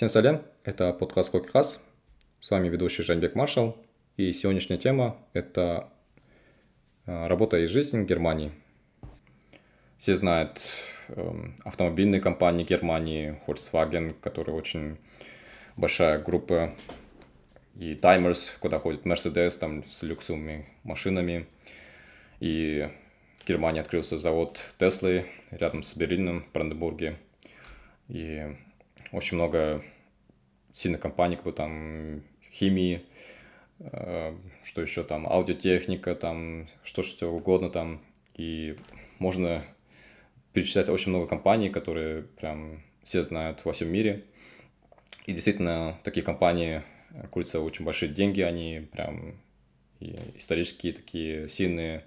Всем салям, это подкаст «Как раз». С вами ведущий Жанбек Маршал. И сегодняшняя тема – это а, работа и жизнь Германии. Все знают э, автомобильные компании Германии, Volkswagen, который очень большая группа, и Timers, куда ходит Mercedes там с люксовыми машинами. И в Германии открылся завод Теслы рядом с Берлином, в Бранденбурге. И очень много сильных компаний, как бы там химии, э, что еще там, аудиотехника, там, что что угодно там. И можно перечислять очень много компаний, которые прям все знают во всем мире. И действительно, такие компании крутятся очень большие деньги, они прям исторические такие сильные.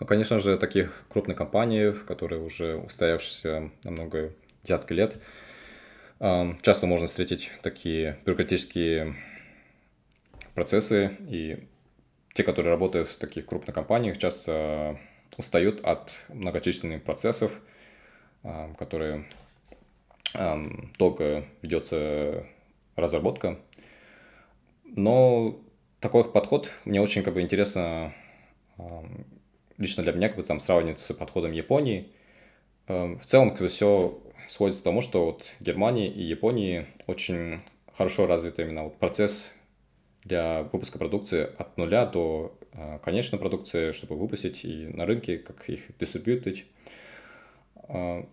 Ну, конечно же, таких крупных компаний, которые уже устоявшиеся намного десятки лет, часто можно встретить такие бюрократические процессы, и те, которые работают в таких крупных компаниях, часто устают от многочисленных процессов, которые долго ведется разработка. Но такой подход мне очень как бы интересно лично для меня как бы там сравнивать с подходом Японии. В целом как бы все сводится к тому, что вот Германии и Японии очень хорошо развит именно вот процесс для выпуска продукции от нуля до э, конечной продукции, чтобы выпустить и на рынке, как их дистрибьютить. Э,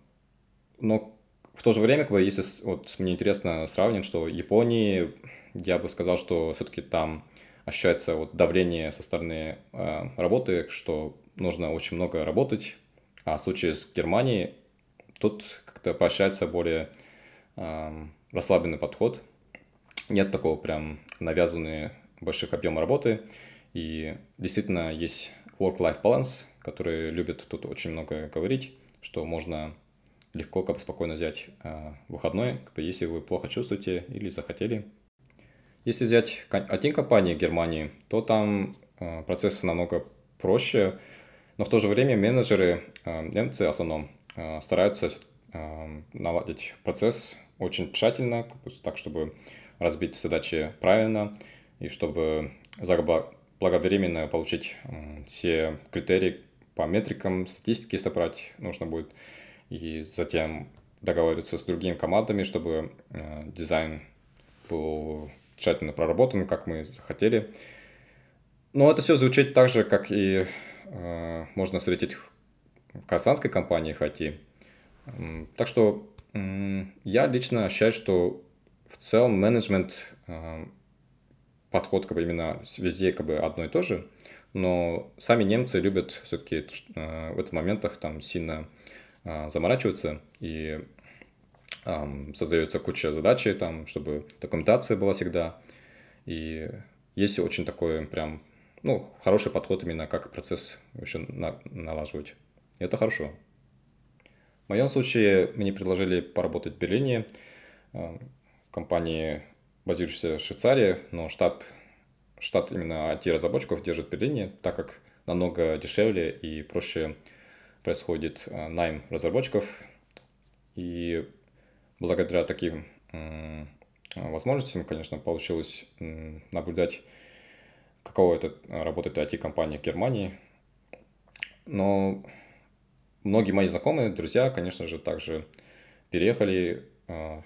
но в то же время, как бы, если вот мне интересно сравнить, что Японии, я бы сказал, что все-таки там ощущается вот давление со стороны э, работы, что нужно очень много работать, а в случае с Германией тут как-то поощряется более э, расслабленный подход. Нет такого прям навязанные больших объемов работы. И действительно есть work-life balance, который любит тут очень много говорить, что можно легко, как бы спокойно взять э, выходной, если вы плохо чувствуете или захотели. Если взять один компании Германии, то там э, процессы намного проще, но в то же время менеджеры, э, немцы в основном, стараются э, наладить процесс очень тщательно, так, чтобы разбить задачи правильно и чтобы заблаговременно получить э, все критерии по метрикам, статистики собрать нужно будет и затем договариваться с другими командами, чтобы э, дизайн был тщательно проработан, как мы захотели. Но это все звучит так же, как и э, можно встретить казахстанской компании IT. Так что э, я лично ощущаю, что в целом менеджмент э, подход как бы именно везде как бы одно и то же, но сами немцы любят все-таки э, в этих моментах там сильно а, заморачиваться и создается куча задач, там, чтобы документация была всегда. И есть очень такой прям, ну, хороший подход именно, как процесс вообще на, налаживать. Это хорошо. В моем случае мне предложили поработать в Берлине, компании, базирующейся в Швейцарии, но штат, штат именно IT-разработчиков держит в Берлине, так как намного дешевле и проще происходит э, найм разработчиков, и благодаря таким возможностям, конечно, получилось наблюдать, каково это работает IT-компания в Германии. Но многие мои знакомые, друзья, конечно же, также переехали э,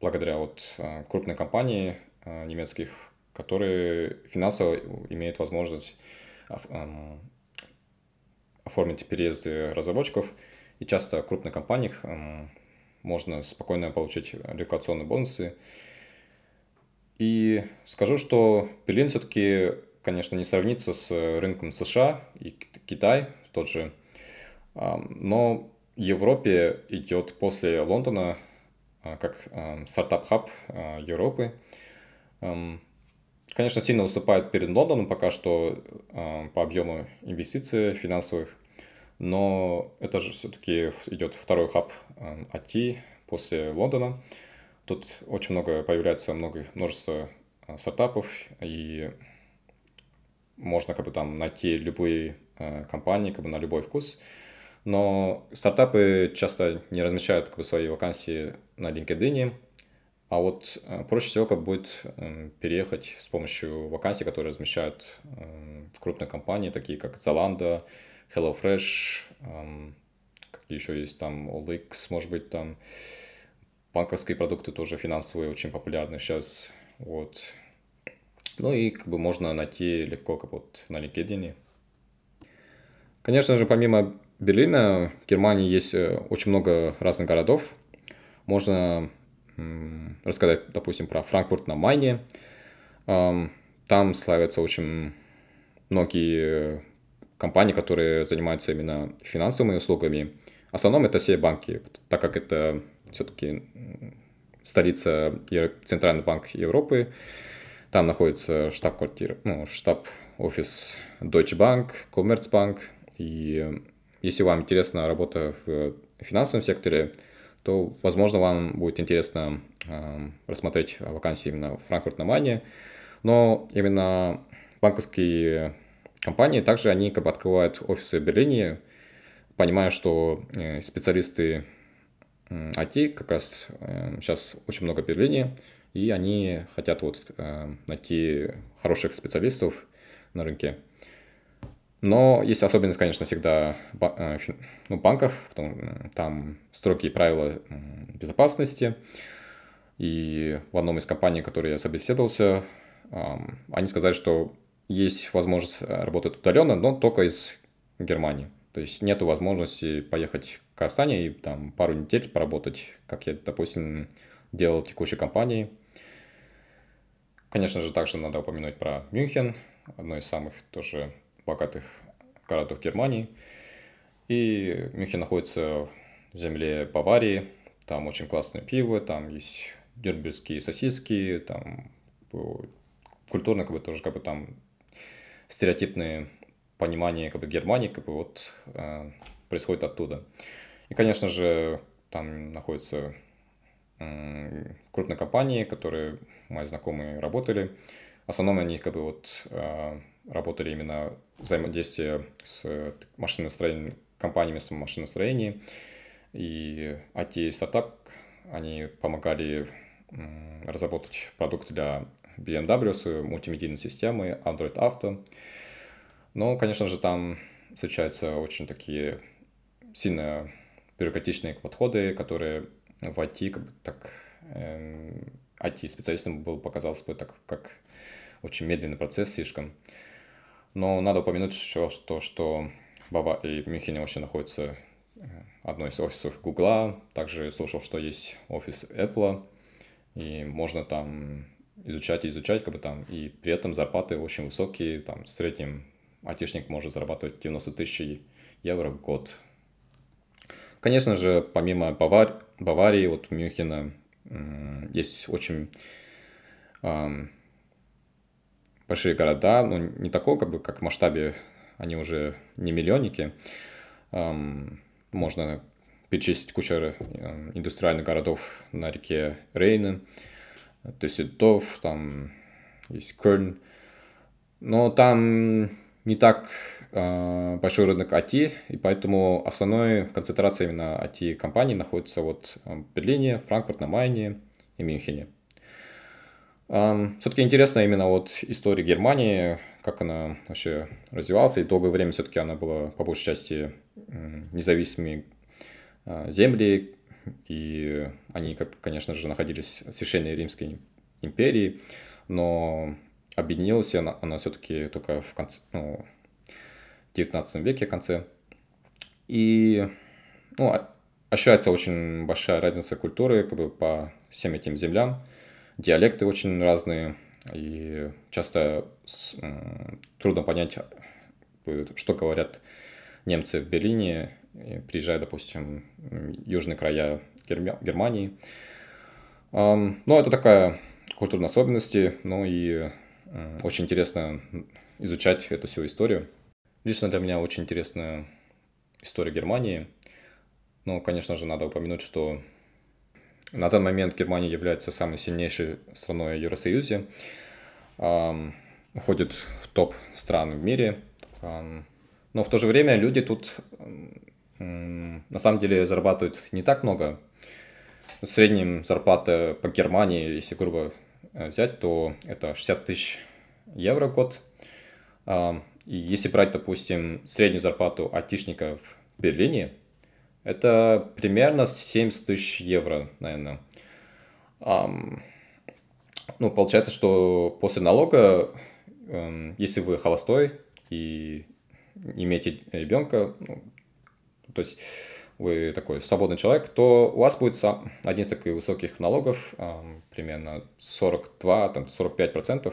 благодаря вот крупной компании немецких, которые финансово имеют возможность оформить переезды разработчиков. И часто в крупных компаниях можно спокойно получить рекламационные бонусы. И скажу, что Берлин все-таки, конечно, не сравнится с рынком США и Китай тот же, но Европе идет после Лондона э, как стартап-хаб э, Европы. Конечно, сильно уступает перед Лондоном пока что э, по объему инвестиций финансовых, но это же все-таки идет второй хаб IT после Лондона. Тут очень много появляется много, множество стартапов, и можно как бы там найти любые компании как бы на любой вкус. Но стартапы часто не размещают как бы, свои вакансии на LinkedIn, а вот э, проще всего как будет э, переехать с помощью вакансий, которые размещают э, крупные компании, такие как Zalando, HelloFresh, э, какие еще есть там, OLX, может быть, там банковские продукты тоже финансовые очень популярны сейчас, вот. Ну и как бы можно найти легко как вот на LinkedIn. Конечно же, помимо Берлина, в Германии есть э, очень много разных городов. Можно рассказать, допустим, про Франкфурт на Майне. Там славятся очень многие компании, которые занимаются именно финансовыми услугами. В основном это все банки, так как это все-таки столица, Центральный банк Европы. Там находится штаб-квартира, ну, штаб-офис Deutsche Bank, Commerzbank. И если вам интересна работа в финансовом секторе, то, возможно, вам будет интересно э, рассмотреть вакансии именно в Франкфурт на Майне. Но именно банковские компании также они как бы открывают офисы в Берлине, понимая, что э, специалисты IT как раз э, сейчас очень много в Берлине, и они хотят вот э, найти хороших специалистов на рынке. Но есть особенность, конечно, всегда в ну, банках, потому, там строгие правила безопасности. И в одном из компаний, которые я собеседовался, они сказали, что есть возможность работать удаленно, но только из Германии. То есть нет возможности поехать в Казахстане и там пару недель поработать, как я, допустим, делал в текущей компании. Конечно же, также надо упомянуть про Мюнхен, одно из самых тоже богатых городов Германии. И Мюнхен находится в земле Баварии, там очень классное пиво, там есть нюрнбергские сосиски, там культурно как бы тоже как бы там стереотипные понимание как бы, Германии как бы, вот, э, происходит оттуда. И, конечно же, там находятся э, крупные компании, которые мои знакомые работали. В основном они как бы вот э, работали именно взаимодействие с машиностроением, компаниями с машиностроением. И IT-стартап, они помогали э, разработать продукт для BMW с мультимедийной системой Android Auto. Но, конечно же, там встречаются очень такие сильно бюрократичные подходы, которые в IT, как бы так, э, эм, IT-специалистам был показался бы так, как очень медленный процесс слишком. Но надо упомянуть еще, что, что в Баварии в Мюнхене вообще находится э, одно из офисов Гугла. Также слышал, что есть офис Apple, и можно там изучать и изучать, как бы там, и при этом зарплаты очень высокие, там, в среднем айтишник может зарабатывать 90 тысяч евро в год. Конечно же, помимо Бавар... Баварии, вот Мюнхена, есть очень большие города, но не такого, как бы, как в масштабе, они уже не миллионники. Эм, можно перечислить кучу э, индустриальных городов на реке Рейна, Дюссельдорф, там есть Кöln. Но там не так э, большой рынок IT, и поэтому основной концентрация именно IT-компаний находится вот в Берлине, Франкфурт на Майне и Мюнхене. Все-таки интересно именно вот история Германии, как она вообще развивалась, и долгое время все-таки она была по большей части независимыми э, земли, и они, как, конечно же, находились в Священной Римской империи, но объединилась она, она все-таки только в конце, ну, 19 веке, конце. И ну, ощущается очень большая разница культуры как бы, по всем этим землям. Диалекты очень разные, и часто с, трудно понять, что говорят немцы в Берлине, приезжая, допустим, южные края Германии. Но ну, это такая культурная особенность, ну и очень интересно изучать эту всю историю. Лично для меня очень интересная история Германии. Но, конечно же, надо упомянуть, что на данный момент Германия является самой сильнейшей страной в Евросоюзе, входит в топ стран в мире. Но в то же время люди тут на самом деле зарабатывают не так много. В среднем зарплата по Германии, если грубо э, взять, то это 60 тысяч евро в год. И если брать, допустим, среднюю зарплату айтишника в Берлине, это примерно 70 тысяч евро, наверное. Ну, получается, что после налога, эм, если вы холостой и имеете ребенка, ну, то есть вы такой свободный человек, то у вас будет один из таких высоких налогов, примерно 42-45%.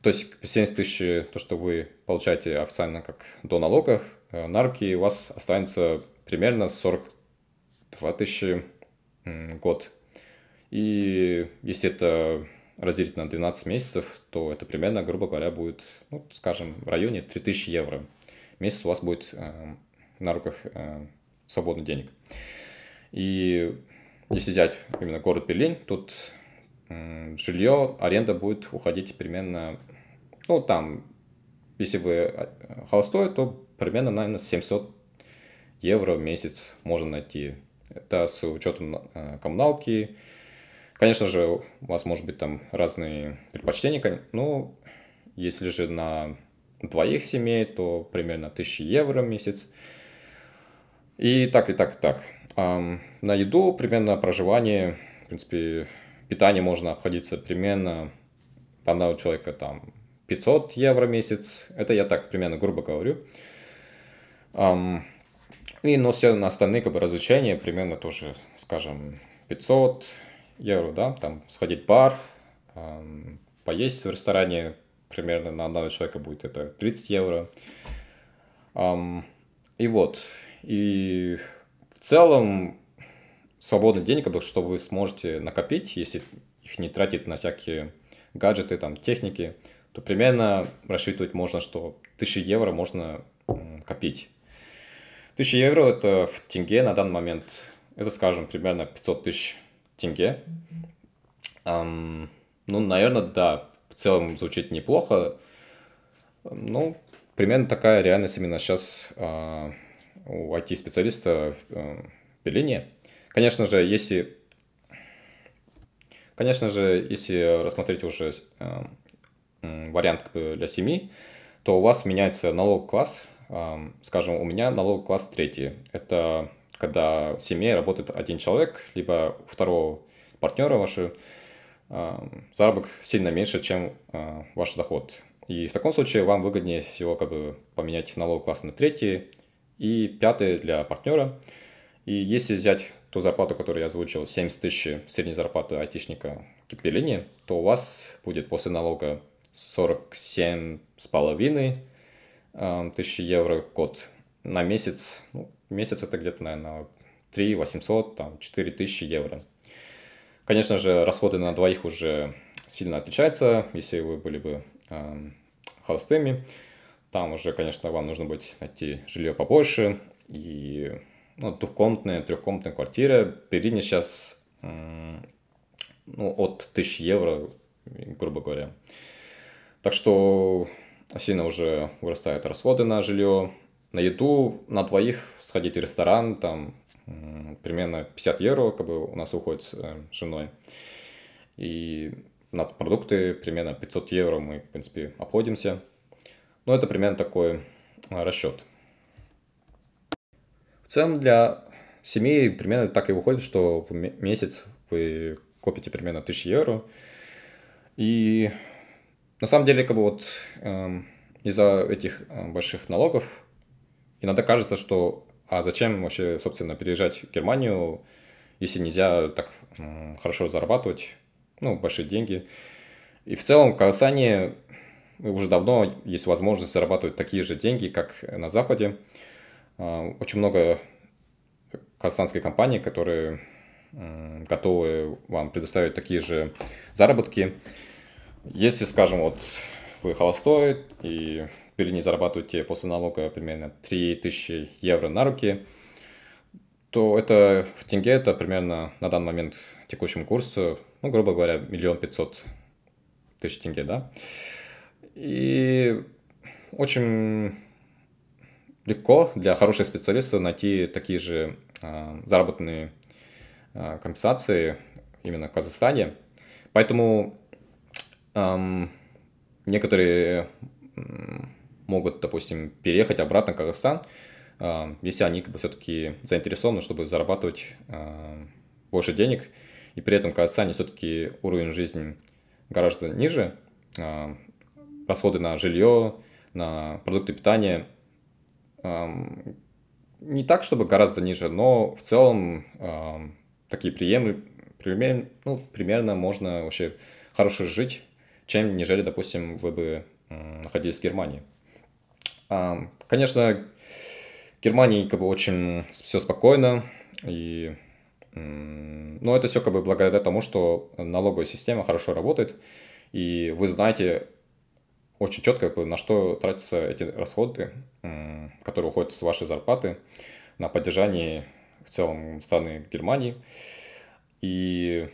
То есть 70 тысяч, то, что вы получаете официально как до налогов, э, на руки у вас останется примерно 42 тысячи год. И если это разделить на 12 месяцев, то это примерно, грубо говоря, будет, ну, скажем, в районе 3000 евро. Месяц у вас будет э, на руках э, свободных денег. И если взять именно город Берлин, тут э, жилье, аренда будет уходить примерно, ну, там, если вы э, холостой, то примерно, наверное, 700 евро в месяц можно найти. Это с учетом э, коммуналки. Конечно же, у вас может быть там разные предпочтения, ну, если же на двоих семей, то примерно 1000 евро в месяц. И так, и так, и так. На еду, примерно проживание, в принципе, питание можно обходиться примерно одного человека там 500 евро в месяц. Это я так примерно грубо говорю. И, но все на остальные как бы развлечения примерно тоже, скажем, 500 евро, да, там сходить в бар, поесть в ресторане примерно на одного человека будет это 30 евро. И вот, и в целом свободный день, как бы, что вы сможете накопить, если их не тратить на всякие гаджеты, там, техники, то примерно рассчитывать можно, что 1000 евро можно копить. 1000 евро это в тенге на данный момент, это, скажем, примерно 500 тысяч тенге. Um, ну, наверное, да, в целом звучит неплохо. Ну, примерно такая реальность именно сейчас uh, у IT-специалиста в Берлине. Конечно же, если Конечно же, если рассмотреть уже э, вариант для семьи, то у вас меняется налог класс скажем, у меня налоговый класс третий. Это когда в семье работает один человек, либо у второго партнера ваши, заработок сильно меньше, чем а, ваш доход. И в таком случае вам выгоднее всего как бы поменять налоговый класс на третий и пятый для партнера. И если взять ту зарплату, которую я озвучил, 70 тысяч средней зарплаты айтишника кипелини, то у вас будет после налога 47 с половиной 1000 евро год на месяц. Ну, месяц это где-то, наверное, 3 800, там, 4 тысячи евро. Конечно же, расходы на двоих уже сильно отличаются, если вы были бы э, холостыми. Там уже, конечно, вам нужно будет найти жилье побольше. И ну, двухкомнатная, трехкомнатная квартира. Передняя сейчас э, ну, от 1000 евро, грубо говоря. Так что сильно уже вырастают расходы на жилье. На еду на двоих сходить в ресторан, там примерно 50 евро как бы у нас уходит с э, женой. И на продукты примерно 500 евро мы, в принципе, обходимся. Ну, это примерно такой а, расчет. В целом для семьи примерно так и выходит, что в месяц вы копите примерно 1000 евро. И на самом деле, как бы вот э, из-за этих э, больших налогов иногда кажется, что а зачем вообще, собственно, переезжать в Германию, если нельзя так э, хорошо зарабатывать, ну, большие деньги. И в целом в Казахстане уже давно есть возможность зарабатывать такие же деньги, как на Западе. А, очень много казахстанских компаний, которые готовы вам предоставить такие же заработки. Если, скажем, вот вы холостой и в Берлине зарабатываете после налога примерно 3000 евро на руки, то это в тенге это примерно на данный момент текущем курсе, ну, грубо говоря, миллион пятьсот тысяч тенге, да. И очень легко для хороших специалистов найти такие же э, заработанные э, компенсации именно в Казахстане. Поэтому эм, некоторые могут, допустим, переехать обратно в Казахстан, э, если они как бы все-таки заинтересованы, чтобы зарабатывать э, больше денег, и при этом в Казахстане все-таки уровень жизни гораздо ниже, э, расходы на жилье, на продукты питания не так, чтобы гораздо ниже, но в целом такие приемы, пример, ну, примерно можно вообще хорошо жить, чем нежели, допустим, вы бы находились в Германии. Конечно, в Германии как бы очень все спокойно, и но это все как бы благодаря тому, что налоговая система хорошо работает, и вы знаете очень четко, как бы, на что тратятся эти расходы, которые уходят с вашей зарплаты на поддержание в целом страны Германии. И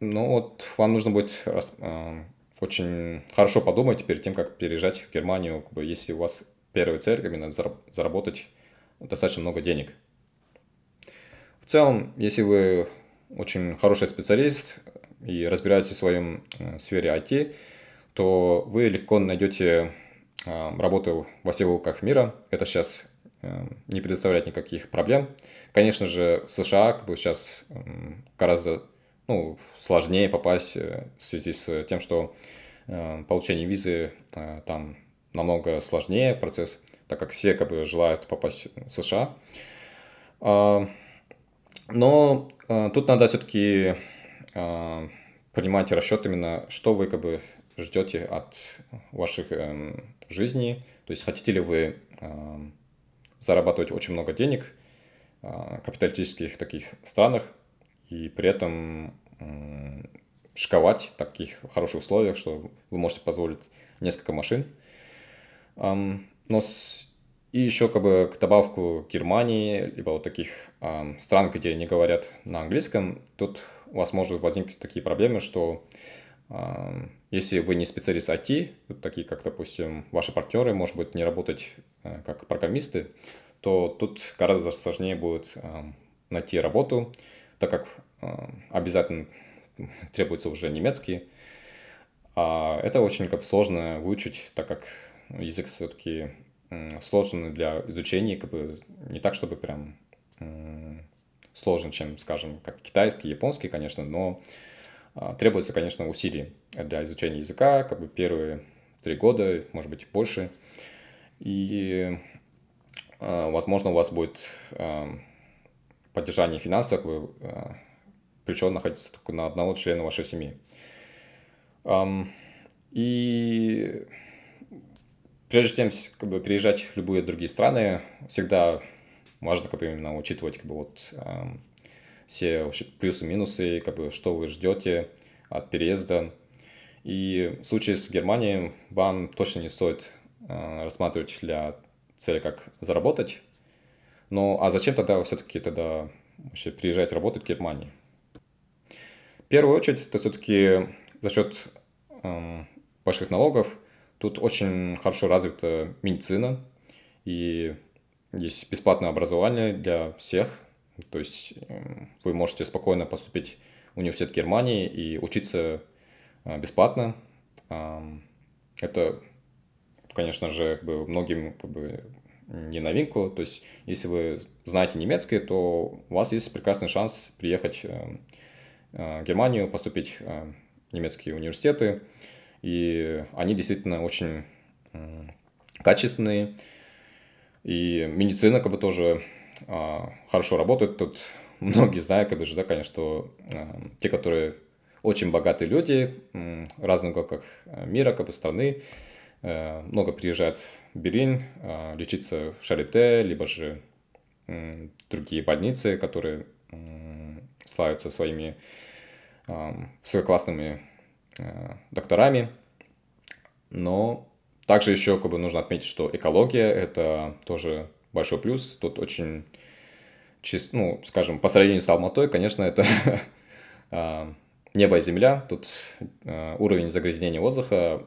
ну вот вам нужно будет э, очень хорошо подумать перед тем, как переезжать в Германию, как бы, если у вас первая цель именно заработать достаточно много денег. В целом, если вы очень хороший специалист и разбираетесь в своем э, сфере IT, то вы легко найдете э, работу во всех уголках мира. Это сейчас не предоставляет никаких проблем. Конечно же, в США как бы сейчас гораздо ну, сложнее попасть э, в связи с тем, что получение визы там намного сложнее процесс, так как все как бы желают попасть в США. А, но тут надо все-таки принимать расчет именно, что вы как бы ждете от ваших э, жизней. То есть хотите ли вы э, зарабатывать очень много денег э, в капиталистических таких странах и при этом шиковать в таких хороших условиях, что вы можете позволить несколько машин. Но с... И еще как бы к добавку Германии, либо вот таких стран, где не говорят на английском, тут у вас может возникнуть такие проблемы, что если вы не специалист IT, такие как, допустим, ваши партнеры, может быть, не работать э, как программисты, то тут гораздо сложнее будет найти работу, так как обязательно требуется уже немецкий. А это очень как сложно выучить, так как язык все-таки сложный для изучения, как бы не так, чтобы прям сложен, чем, скажем, как китайский, японский, конечно, но а, требуется, конечно, усилий для изучения языка, как бы первые три года, может быть, больше. И, а, возможно, у вас будет поддержание финансов, причем находиться только на одного члена вашей семьи. И прежде чем как бы, переезжать в любые другие страны, всегда важно как бы, именно учитывать как бы, вот, все плюсы-минусы, как бы, что вы ждете от переезда. И в случае с Германией вам точно не стоит э, рассматривать для цели, как заработать. Ну, а зачем тогда все-таки тогда вообще приезжать работать в Германии? В первую очередь, это все-таки за счет э, больших налогов. Тут очень хорошо развита медицина, и есть бесплатное образование для всех, то есть эм, вы можете спокойно поступить в университет Германии и учиться э, бесплатно. Это, конечно же, как бы многим не новинку. То есть, если вы знаете немецкий, то у вас есть прекрасный шанс приехать э, э, в Германию, поступить в немецкие университеты. И они действительно очень качественные. И медицина как бы тоже хорошо работают. Тут многие знают, как бы, да, конечно, что те, которые очень богатые люди уголках а, мира, как бы страны, много приезжают в Берлин лечиться в Шарите, либо же другие больницы, которые славятся своими высококлассными докторами. Но также еще как бы нужно отметить, что экология – это тоже большой плюс. Тут очень чист, ну, скажем, по сравнению с Алматой, конечно, это небо и земля. Тут уровень загрязнения воздуха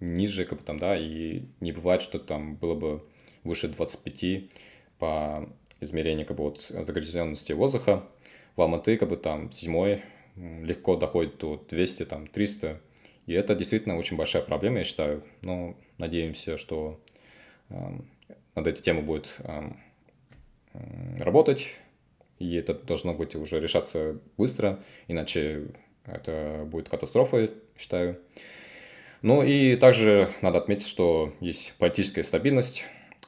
ниже, как бы там, да, и не бывает, что там было бы выше 25 по измерению как бы вот загрязненности воздуха. В Алматы как бы там зимой легко доходит до 200, там 300. И это действительно очень большая проблема, я считаю. Но надеемся, что э, над этой темой будет э, работать. И это должно быть уже решаться быстро, иначе это будет катастрофой, считаю. Ну и также надо отметить, что есть политическая стабильность.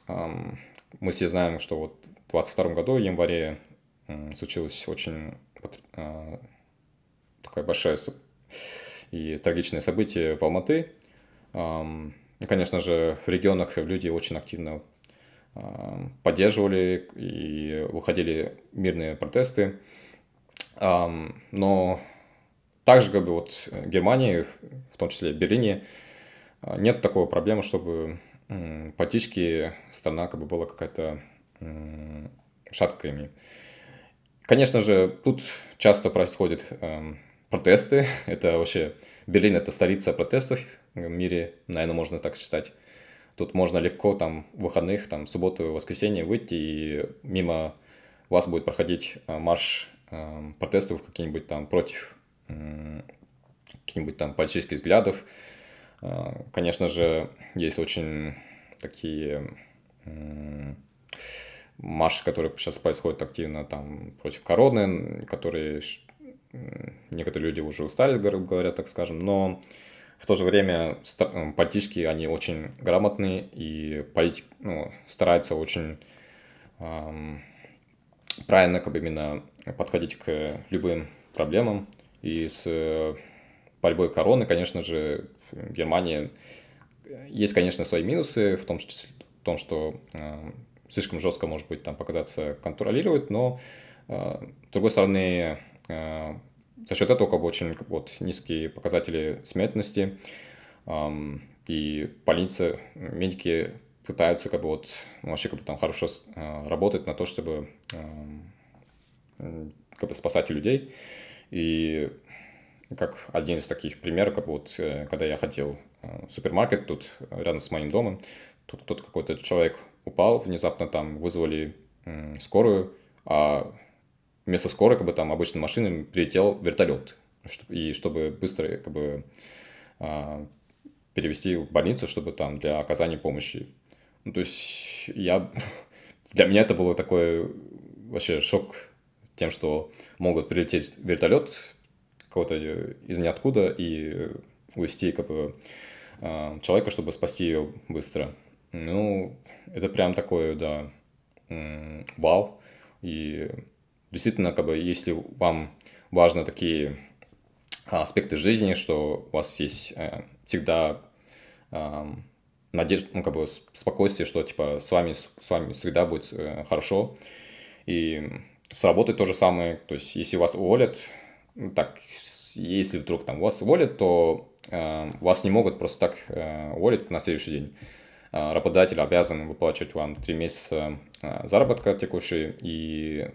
Мы все знаем, что вот в 2022 году, в январе, случилась очень а, такая большая и трагичное событие в Алматы. Конечно же, в регионах люди очень активно поддерживали и выходили мирные протесты. Но также как бы вот в Германии, в том числе Берлине, а, нет такой проблемы, чтобы политически страна как бы была какая-то шатками. Конечно же, тут часто происходят э, протесты. Это вообще Берлин это столица протестов в мире, наверное, можно так считать. Тут можно легко там в выходных, там субботу, воскресенье выйти и мимо вас будет проходить э, марш э, протестов какие-нибудь там против э, каких-нибудь там политических взглядов. Э, конечно же, есть очень такие марши, которые сейчас происходят активно там против короны, которые некоторые люди уже устали, говоря, так скажем, но в то же время политически они очень грамотные и политик, ну, стараются очень эм, правильно как бы именно подходить к любым проблемам. И с борьбой короны, конечно же, в Германии есть, конечно, свои минусы в том, что, в том, что э, слишком жестко, может быть, там показаться контролировать, но э, с другой стороны, э, за счет этого как бы очень вот, низкие показатели смертности, и больницы, медики пытаются как бы вот вообще как бы там хорошо э, работать на то, чтобы как бы спасать людей. И как один из таких примеров, как вот э, когда я ходил э, в супермаркет тут рядом с моим домом, тут кто-то какой-то человек упал, внезапно там вызвали скорую, а вместо скорой, как бы там обычной машины, прилетел вертолет. И чтобы быстро как бы а, перевести в больницу, чтобы там для оказания помощи. Ну, то есть я... Для меня это было такой вообще шок тем, что могут прилететь вертолет кого-то из ниоткуда и увезти как бы а, человека, чтобы спасти ее быстро. Ну, это прям такое, да, вау. И действительно, как бы, если вам важны такие аспекты жизни, что у вас есть э, всегда э, надежда, ну, как бы спокойствие, что, типа, с вами, с вами всегда будет э, хорошо. И с работой то же самое, то есть, если вас уволят, ну, так, если вдруг там вас уволят, то э, вас не могут просто так э, уволить на следующий день. Э, работодатель обязан выплачивать вам 3 месяца э, заработка текущий и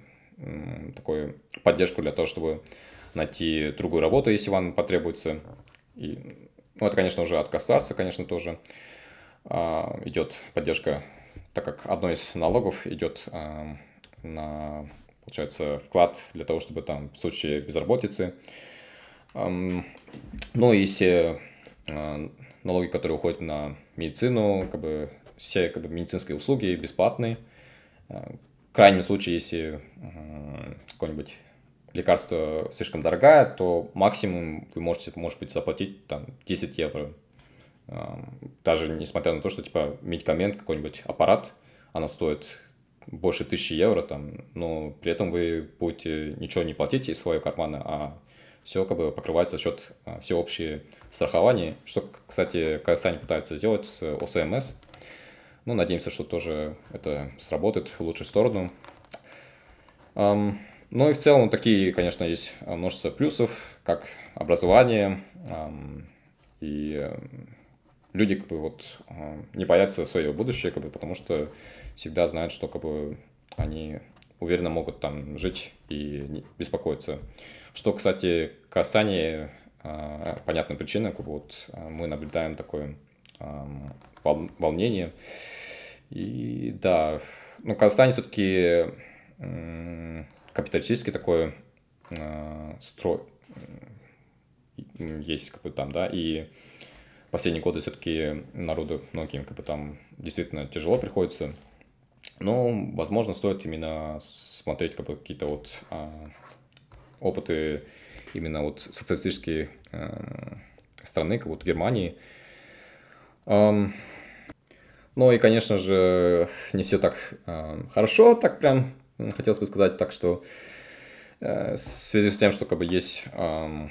такую поддержку для того, чтобы найти другую работу, если вам потребуется. И, ну, это, конечно, уже от государства, конечно, тоже а, идет поддержка, так как одно из налогов идет а, на, получается, вклад для того, чтобы там в случае безработицы. А, ну, если а, налоги, которые уходят на медицину, как бы все как бы, медицинские услуги бесплатные, а, крайнем случае, если какое-нибудь лекарство слишком дорогое, то максимум вы можете, может быть, заплатить там 10 евро. Даже несмотря на то, что типа медикамент, какой-нибудь аппарат, она стоит больше тысячи евро, там, но при этом вы будете ничего не платить из своего кармана, а все как бы покрывается за счет а, всеобщее страхования, что, кстати, Казахстане пытается сделать с ОСМС, ну, надеемся, что тоже это сработает в лучшую сторону. Ну и в целом такие, конечно, есть множество плюсов, как образование. И люди как бы вот не боятся своего будущего, как бы, потому что всегда знают, что как бы они уверенно могут там жить и не беспокоиться. Что, кстати, в Казахстане э, понятной причины, как бы вот э, мы наблюдаем такое волнение. И да, ну, Казахстан все-таки капиталистический такой э, строй есть как бы там, да, и последние годы все-таки народу многим как бы там действительно тяжело приходится. Но, возможно, стоит именно смотреть как бы какие-то вот а, опыты именно вот социалистические а, страны, как вот Германии. Um, ну и, конечно же, не все так э, хорошо, так прям хотелось бы сказать, так что э, в связи с тем, что как бы есть э,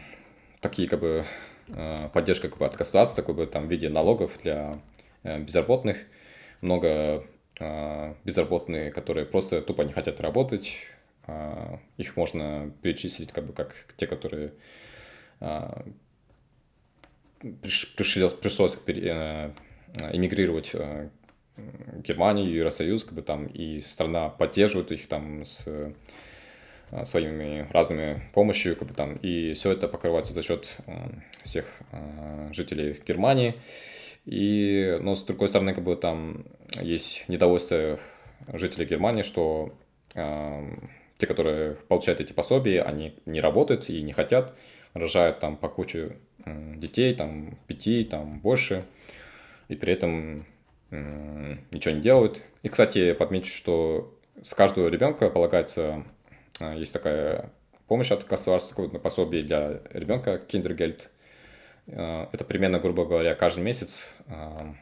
такие как бы э, поддержка как бы, от государства, как бы там в виде налогов для э, безработных, много безработные, которые просто тупо не хотят работать, э, их можно перечислить как бы как те, которые э, пришлось, э, эмигрировать э, в Германию, Евросоюз, как бы там, и страна поддерживает их там с э, своими разными помощью, как бы там, и все это покрывается за счет всех жителей Германии. И, но с другой стороны, как бы там есть недовольство жителей Германии, что э, те, которые получают эти пособия, они не работают и не хотят, рожают там по куче детей, там пяти, там больше, и при этом э, ничего не делают. И, кстати, подмечу, что с каждого ребенка полагается, э, есть такая помощь от государства, пособие для ребенка, киндергельд. Э, это примерно, грубо говоря, каждый месяц э,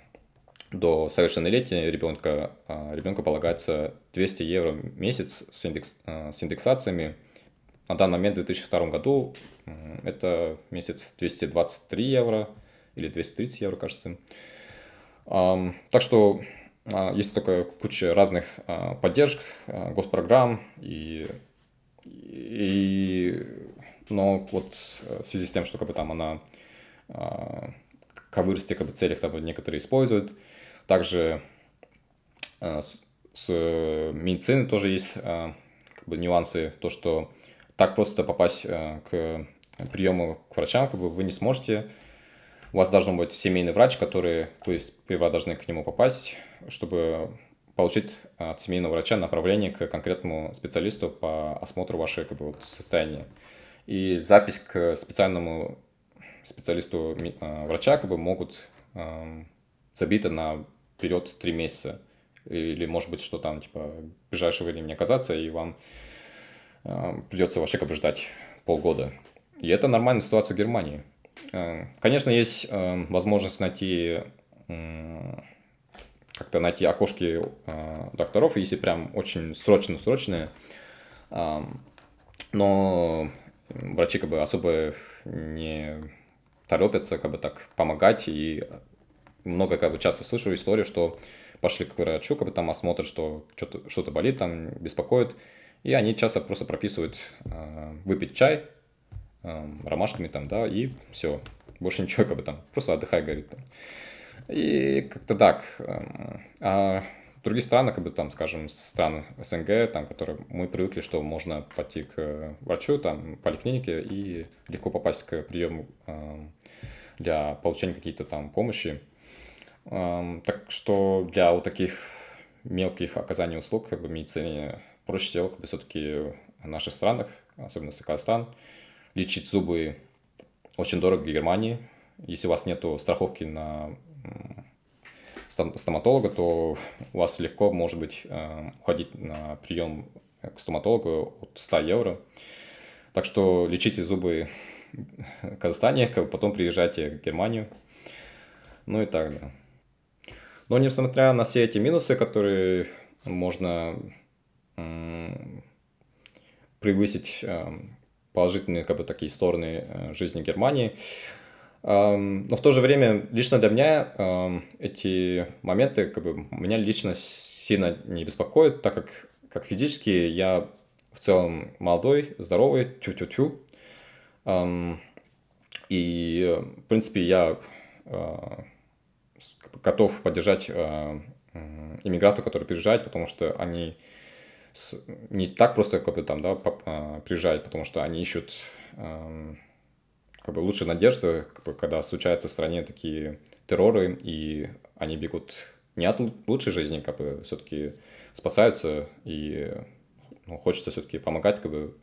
до совершеннолетия ребенка, э, ребенку полагается 200 евро в месяц с, индекс, с индексациями. На данный момент в 2002 году это месяц 223 евро или 230 евро, кажется. Так что есть такая куча разных поддержек, госпрограмм, и, и, но вот в связи с тем, что как бы там она ковырсте как бы, целях там, некоторые используют. Также а, с, с медициной тоже есть а, как бы, нюансы, то, что так просто попасть а, к приему к врачам как бы, вы не сможете. У вас должен быть семейный врач, который вы сперва должны к нему попасть, чтобы получить от семейного врача направление к конкретному специалисту по осмотру вашего как бы, вот, состояния. И запись к специальному специалисту э, врача как бы могут забито на вперед три месяца. Или может быть, что там типа ближайшего времени оказаться, и вам э, придется вообще как бы ждать полгода. И это нормальная ситуация в Германии. Э, конечно, есть возможность найти как-то найти окошки докторов, если прям очень срочно-срочные. Но врачи как бы особо не торопятся как бы так помогать, и много как бы часто слышу историю, что пошли к врачу, как бы там осмотр, что что-то что болит, там беспокоит, и они часто просто прописывают э, выпить чай э, ромашками там, да, и все, больше ничего как бы там, просто отдыхай, говорит. И как-то так. Э, а другие страны, как бы там, скажем, страны СНГ, там, которые мы привыкли, что можно пойти к врачу, там, поликлинике и легко попасть к приему э, для получения каких-то там помощи. Э, так что для вот таких мелких оказаний услуг как бы медицине проще всего как бы все-таки в наших странах, особенно Казахстан, лечить зубы очень дорого в Германии. Если у вас нет страховки на стоматолога, то у вас легко может быть э, уходить на прием к стоматологу от 100 евро. Так что лечите зубы в Казахстане, потом приезжайте в Германию. Ну и так, да. Но несмотря на все эти минусы, которые можно превысить э, положительные как бы такие стороны э, жизни Германии, но в то же время лично для меня эти моменты как бы меня лично сильно не беспокоят, так как как физически я в целом молодой, здоровый, тю-тю-тю. И, в принципе, я а, готов поддержать а, иммигрантов, которые приезжают, потому что они не так просто как бы там, да, а, приезжают, потому что они ищут как бы лучшая надежда, как бы, когда случаются в стране такие терроры, и они бегут не от лучшей жизни, как бы все-таки спасаются, и ну, хочется все-таки помогать, как бы.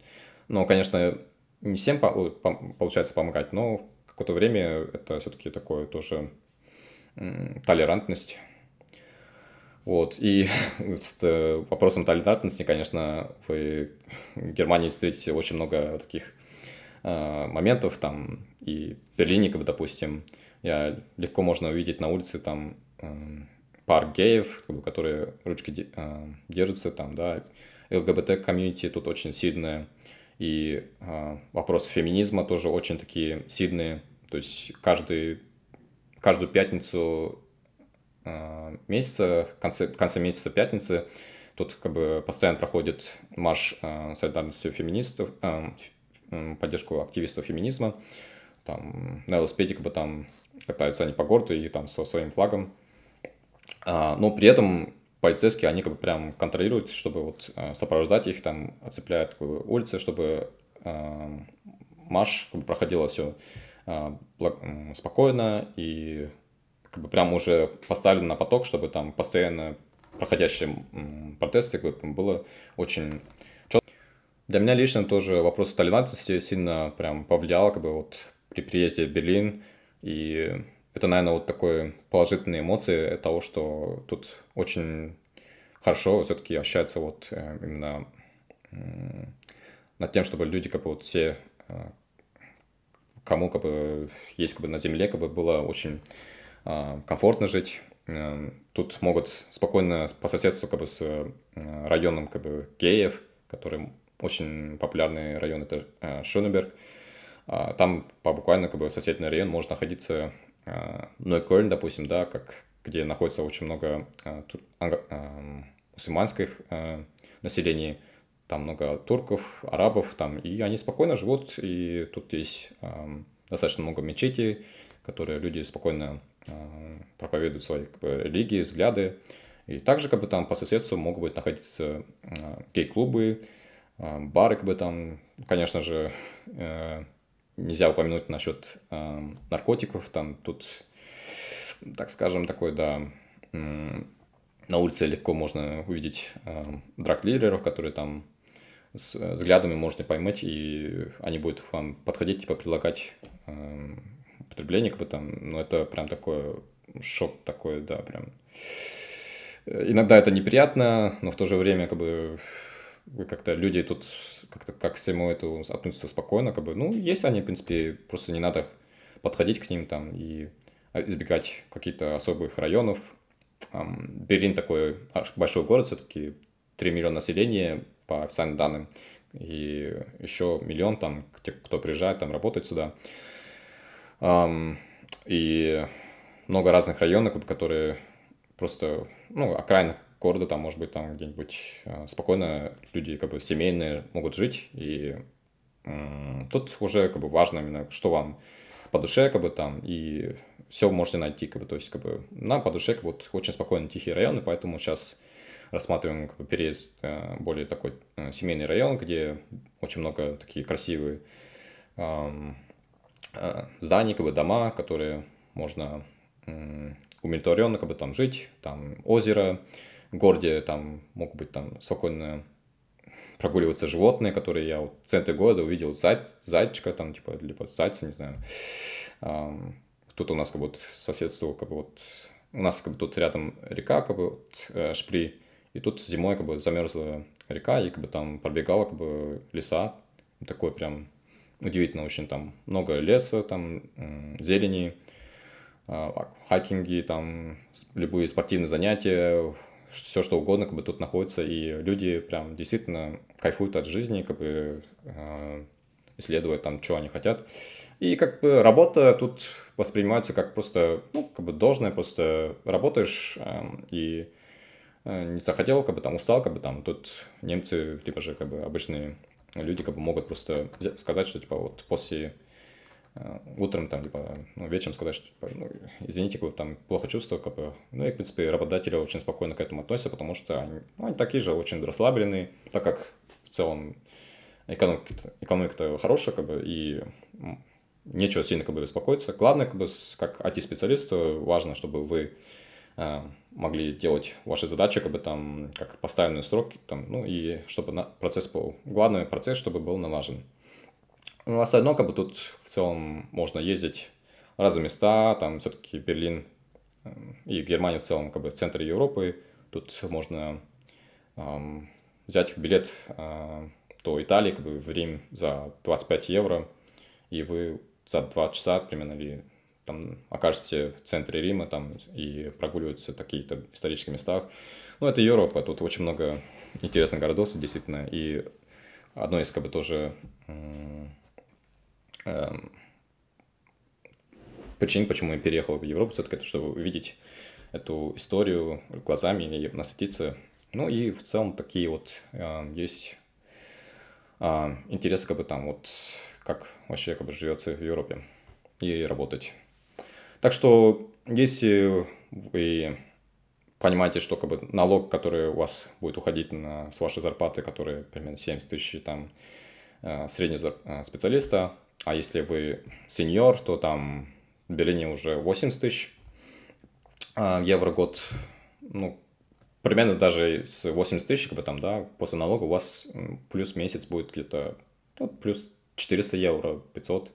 Но, конечно, не всем получается помогать, но какое-то время это все-таки такое тоже толерантность. Вот. И с э, вопросом толерантности, конечно, в Германии встретите очень много таких э, моментов, там, и в Берлине, как бы, допустим, я легко можно увидеть на улице там э, пар геев, которые ручки э, держатся, там, да, ЛГБТ-комьюнити тут очень сильное, и э, вопросы феминизма тоже очень такие сильные, то есть каждый, каждую пятницу э, месяца, в конце, в конце месяца пятницы, тут как бы постоянно проходит марш э, солидарности феминистов, э, поддержку активистов феминизма, там на велосипеде как бы там катаются они по городу и там со своим флагом, а, но при этом полицейские, они как бы прям контролируют, чтобы вот э, сопровождать их, там, оцепляют как бы, улицы, чтобы э, марш как бы, проходило все э, спокойно и как бы прям уже поставлен на поток, чтобы там постоянно проходящие протесты как бы, было очень. Для меня лично тоже вопрос толерантности сильно прям повлиял, как бы вот при приезде в Берлин и это, наверное, вот такой положительные эмоции того, что тут очень хорошо все-таки ощущается вот э, именно над тем, чтобы люди как бы вот все, э, кому как бы есть как бы на земле, как бы было очень э, комфортно жить. Тут могут спокойно по соседству как бы с районом как бы геев, который очень популярный район, это Шонеберг. А там по буквально как бы соседний район может находиться Нойкольн, допустим, да, как, где находится очень много а, мусульманских населений, там много турков, арабов, там, и они спокойно живут, и тут есть достаточно много мечетей, которые люди спокойно проповедуют свои как бы, религии, взгляды. И также как бы там по соседству могут быть находиться гей-клубы, бары, как бы там, конечно же, э, нельзя упомянуть насчет э, наркотиков, там тут, так скажем, такой, да, на улице легко можно увидеть э, драг-лидеров, которые там с взглядами можно поймать, и они будут вам подходить, типа, предлагать э, употребление, как бы там, ну, это прям такой шок такой, да, прям. Иногда это неприятно, но в то же время, как бы, как-то люди тут как-то как к всему этому относятся спокойно, как бы, ну, есть они, в принципе, просто не надо подходить к ним там и а, избегать каких-то особых районов. Берлин такой большой город, все-таки 3 миллиона населения по официальным данным, и еще миллион там, те, кто приезжает, там работает сюда. И много разных районов, которые просто, ну, окраинных города, там, может быть, там где-нибудь э, спокойно люди как бы семейные могут жить, и тут уже как бы важно именно, что вам по душе, как бы там, и все можете найти, как бы, то есть, как бы, нам по душе, как бы, очень спокойный, тихий район, и поэтому сейчас рассматриваем как бы, переезд э, более такой э, семейный район, где очень много такие красивые э, э, зданий, как бы, дома, которые можно э, умиротворенно, как бы, там жить, там озеро, городе там могут быть там спокойно прогуливаться животные, которые я вот в центре города увидел зай, зайчика там, типа, либо зайца, не знаю. Тут у нас как бы вот соседство, как бы вот, у нас как бы тут рядом река, как бы вот, э, Шпри, и тут зимой как бы замерзла река, и как бы там пробегала как бы леса, такой прям удивительно очень там много леса, там зелени, а, хайкинги, там любые спортивные занятия, все что угодно как бы тут находится, и люди прям действительно кайфуют от жизни, как бы э, исследуют там, что они хотят. И как бы работа тут воспринимается как просто, ну, как бы должное, просто работаешь э, и э, не захотел, как бы там устал, как бы там тут немцы, либо же как бы обычные люди как бы могут просто сказать, что типа вот после утром там, либо ну, вечером сказать, что типа, ну, извините, как там плохо чувствую, как бы, ну и, в принципе, работодатели очень спокойно к этому относятся, потому что они, ну, они такие же очень расслабленные, так как в целом экономика-то, экономика-то хорошая, как бы, и нечего сильно как бы беспокоиться. Главное, как бы, как IT-специалисту, важно, чтобы вы э, могли делать ваши задачи, как бы там, как поставленные сроки, там, ну, и чтобы на, процесс был, главный процесс, чтобы был налажен. Ну, остальное, как бы тут в целом можно ездить в разные места, там все-таки Берлин э, и Германия в целом, как бы в центре Европы, тут можно эм, взять билет э, Италии, как бы в Рим за 25 евро, и вы за 2 часа примерно или там окажетесь в центре Рима там и прогуливаются такие-то исторические места. Ну, это Европа, тут очень много интересных городов, действительно, и одно из, как бы, тоже э, причин, почему я переехал в Европу, все-таки это чтобы увидеть эту историю глазами и насытиться. Ну и в целом такие вот э, есть э, интересы, как бы там вот как вообще как бы живется в Европе и работать. Так что, если вы понимаете, что как бы налог, который у вас будет уходить на, с вашей зарплаты, который примерно 70 тысяч, там, э, среднего э, специалиста, а если вы сеньор, то там в Берлине уже 80 тысяч э, евро в год, ну, примерно даже с 80 тысяч, как бы там, да, после налога у вас плюс месяц будет где-то, ну, плюс 400 евро, 500.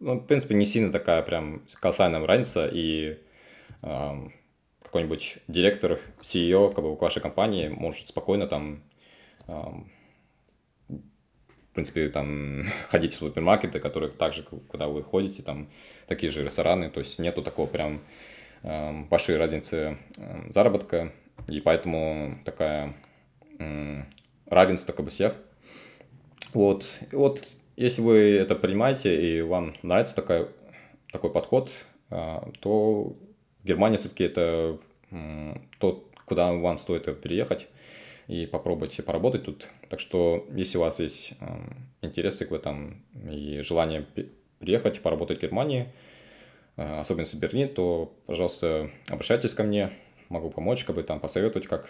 Ну, в принципе, не сильно такая прям колоссальная разница, и э, какой-нибудь директор, CEO как бы, вашей компании может спокойно там, принципе, там ходить в супермаркеты, которые также, куда вы ходите, там такие же рестораны, то есть нету такого прям э, большой разницы э, заработка, и поэтому такая э, равенство как бы всех. Вот, вот если вы это понимаете и вам нравится такой, такой подход, а, то Германия все-таки это тот, куда вам стоит переехать и попробовать поработать тут. Так что, если у вас есть интересы в этом и желание приехать, поработать в Германии, а, особенно в Берлин, то, пожалуйста, обращайтесь ко мне, могу помочь, как бы там посоветовать, как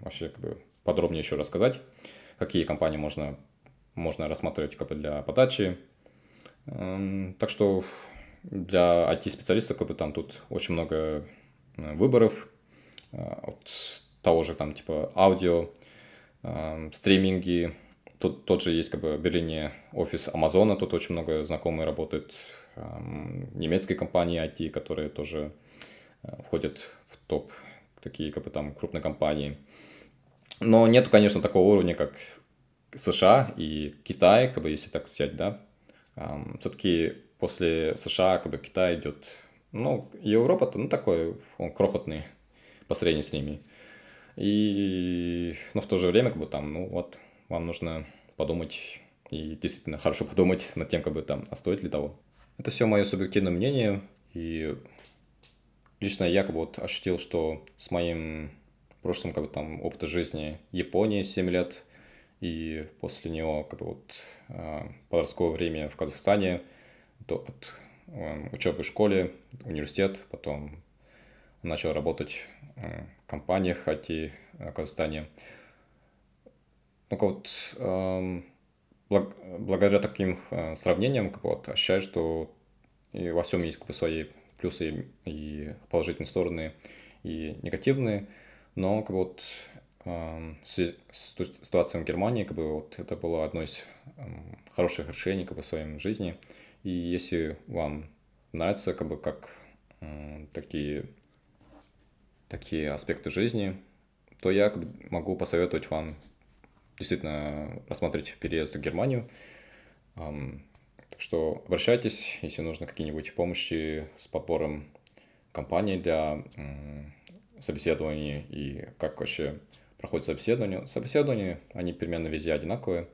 вообще как бы подробнее еще рассказать, какие компании можно можно рассматривать как бы для подачи. Эм, так что для IT-специалистов как бы там тут очень много э, выборов э, от того же там типа аудио, эм, стриминги. Тут тот же есть как бы в офис Амазона, тут очень много знакомых работает эм, немецкой компании IT, которые тоже э, входят в топ такие как бы там крупные компании. Но нету, конечно, такого уровня, как США и Китай, как бы, если так взять, да, um, все-таки после США, как бы, Китай идет, ну, Европа-то, ну, такой, он крохотный по сравнению с ними. И, но в то же время, как бы, там, ну, вот, вам нужно подумать и действительно хорошо подумать над тем, как бы, там, а стоит ли того. Это все мое субъективное мнение, и лично я, как бы, вот ощутил, что с моим прошлым, как бы, там, опытом жизни Японии 7 лет – и после него как бы вот а, подростковое время в Казахстане, то от эм, учебы в школе, университет, потом начал работать в компаниях IT в Казахстане. Ну, вот, эм, благодаря таким э, сравнениям, как вот, ощущаю, что и во всем есть как бы, свои плюсы и положительные стороны, и негативные, но как бы, вот, ситуация в Германии, как бы вот это было одно из хороших решений как бы, в своей жизни. И если вам нравится как бы как такие, такие аспекты жизни, то я могу посоветовать вам действительно рассмотреть переезд в Германию. Так что обращайтесь, если нужно какие-нибудь помощи с подбором компании для собеседований и как вообще проходит собеседование. Собеседования, они примерно везде одинаковые.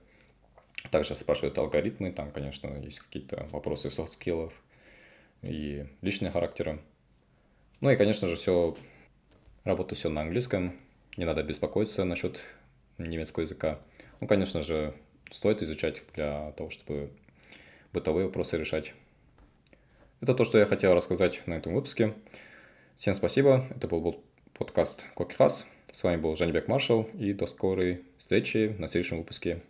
Также спрашивают алгоритмы, там, конечно, есть какие-то вопросы soft skill ов и личные характера. Ну и, конечно же, все, работает все на английском, не надо беспокоиться насчет немецкого языка. Ну, конечно же, стоит изучать для того, чтобы бытовые вопросы решать. Это то, что я хотел рассказать на этом выпуске. Всем спасибо. Это был подкаст Кокихас. С вами был Жанбек Маршал и до скорой встречи на следующем выпуске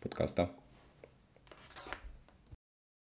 подкаста.